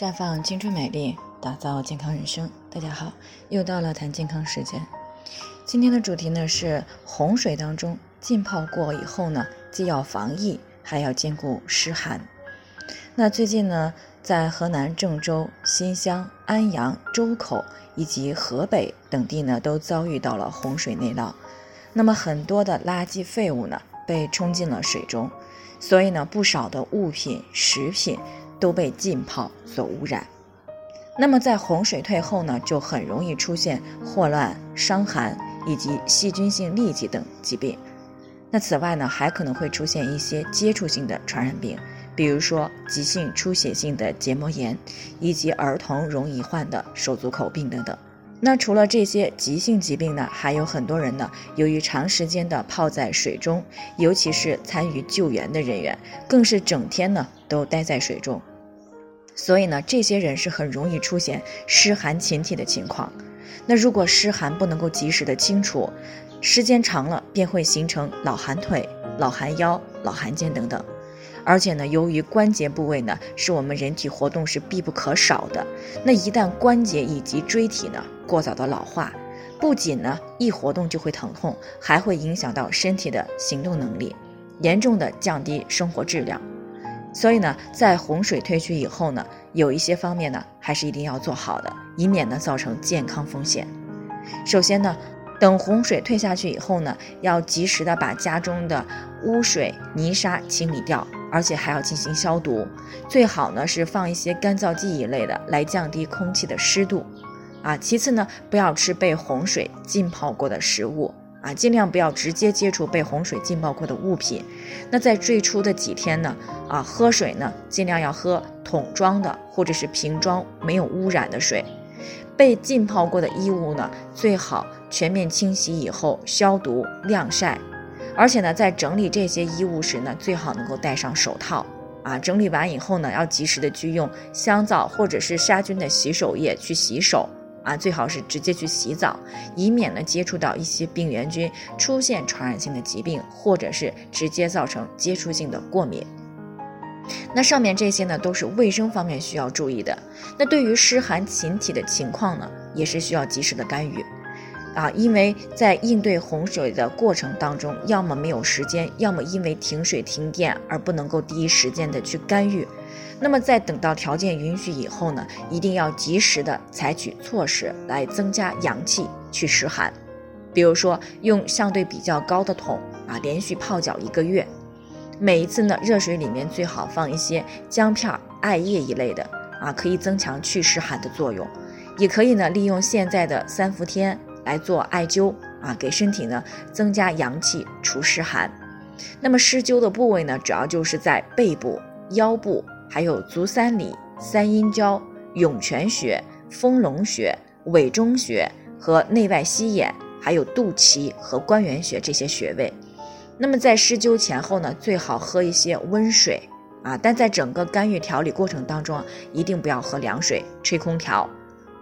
绽放青春美丽，打造健康人生。大家好，又到了谈健康时间。今天的主题呢是洪水当中浸泡过以后呢，既要防疫，还要兼顾湿寒。那最近呢，在河南郑州、新乡、安阳、周口以及河北等地呢，都遭遇到了洪水内涝。那么很多的垃圾废物呢，被冲进了水中，所以呢，不少的物品、食品。都被浸泡所污染，那么在洪水退后呢，就很容易出现霍乱、伤寒以及细菌性痢疾等疾病。那此外呢，还可能会出现一些接触性的传染病，比如说急性出血性的结膜炎，以及儿童容易患的手足口病等等。那除了这些急性疾病呢，还有很多人呢，由于长时间的泡在水中，尤其是参与救援的人员，更是整天呢都待在水中。所以呢，这些人是很容易出现湿寒侵体的情况。那如果湿寒不能够及时的清除，时间长了便会形成老寒腿、老寒腰、老寒肩等等。而且呢，由于关节部位呢是我们人体活动是必不可少的，那一旦关节以及椎体呢过早的老化，不仅呢一活动就会疼痛，还会影响到身体的行动能力，严重的降低生活质量。所以呢，在洪水退去以后呢，有一些方面呢，还是一定要做好的，以免呢造成健康风险。首先呢，等洪水退下去以后呢，要及时的把家中的污水、泥沙清理掉，而且还要进行消毒。最好呢是放一些干燥剂一类的，来降低空气的湿度。啊，其次呢，不要吃被洪水浸泡过的食物。啊，尽量不要直接接触被洪水浸泡过的物品。那在最初的几天呢，啊，喝水呢，尽量要喝桶装的或者是瓶装没有污染的水。被浸泡过的衣物呢，最好全面清洗以后消毒晾晒。而且呢，在整理这些衣物时呢，最好能够戴上手套。啊，整理完以后呢，要及时的去用香皂或者是杀菌的洗手液去洗手。啊，最好是直接去洗澡，以免呢接触到一些病原菌，出现传染性的疾病，或者是直接造成接触性的过敏。那上面这些呢都是卫生方面需要注意的。那对于湿寒侵体的情况呢，也是需要及时的干预。啊，因为在应对洪水的过程当中，要么没有时间，要么因为停水停电而不能够第一时间的去干预。那么在等到条件允许以后呢，一定要及时的采取措施来增加阳气去湿寒，比如说用相对比较高的桶啊，连续泡脚一个月，每一次呢热水里面最好放一些姜片、艾叶一类的啊，可以增强祛湿寒的作用，也可以呢利用现在的三伏天来做艾灸啊，给身体呢增加阳气除湿寒。那么施灸的部位呢，主要就是在背部、腰部。还有足三里、三阴交、涌泉穴、丰隆穴、委中穴和内外膝眼，还有肚脐和关元穴这些穴位。那么在施灸前后呢，最好喝一些温水啊，但在整个干预调理过程当中，一定不要喝凉水、吹空调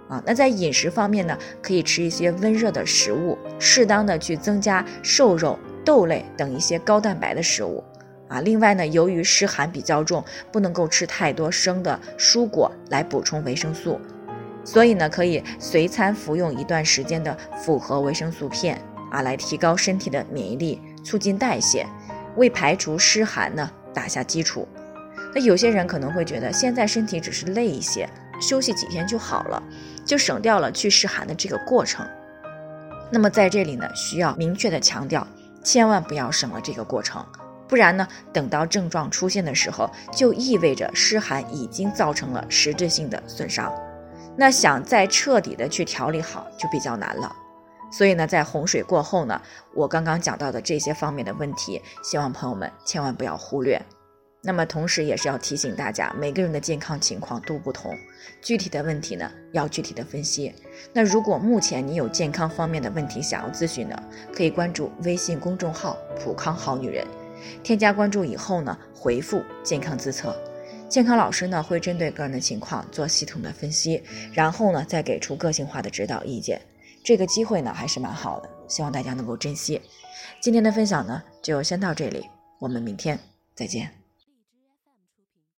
啊。那在饮食方面呢，可以吃一些温热的食物，适当的去增加瘦肉、豆类等一些高蛋白的食物。啊，另外呢，由于湿寒比较重，不能够吃太多生的蔬果来补充维生素，所以呢，可以随餐服用一段时间的复合维生素片啊，来提高身体的免疫力，促进代谢，为排除湿寒呢打下基础。那有些人可能会觉得，现在身体只是累一些，休息几天就好了，就省掉了去湿寒的这个过程。那么在这里呢，需要明确的强调，千万不要省了这个过程。不然呢，等到症状出现的时候，就意味着湿寒已经造成了实质性的损伤，那想再彻底的去调理好就比较难了。所以呢，在洪水过后呢，我刚刚讲到的这些方面的问题，希望朋友们千万不要忽略。那么同时也是要提醒大家，每个人的健康情况都不同，具体的问题呢要具体的分析。那如果目前你有健康方面的问题想要咨询呢，可以关注微信公众号“普康好女人”。添加关注以后呢，回复“健康自测”，健康老师呢会针对个人的情况做系统的分析，然后呢再给出个性化的指导意见。这个机会呢还是蛮好的，希望大家能够珍惜。今天的分享呢就先到这里，我们明天再见。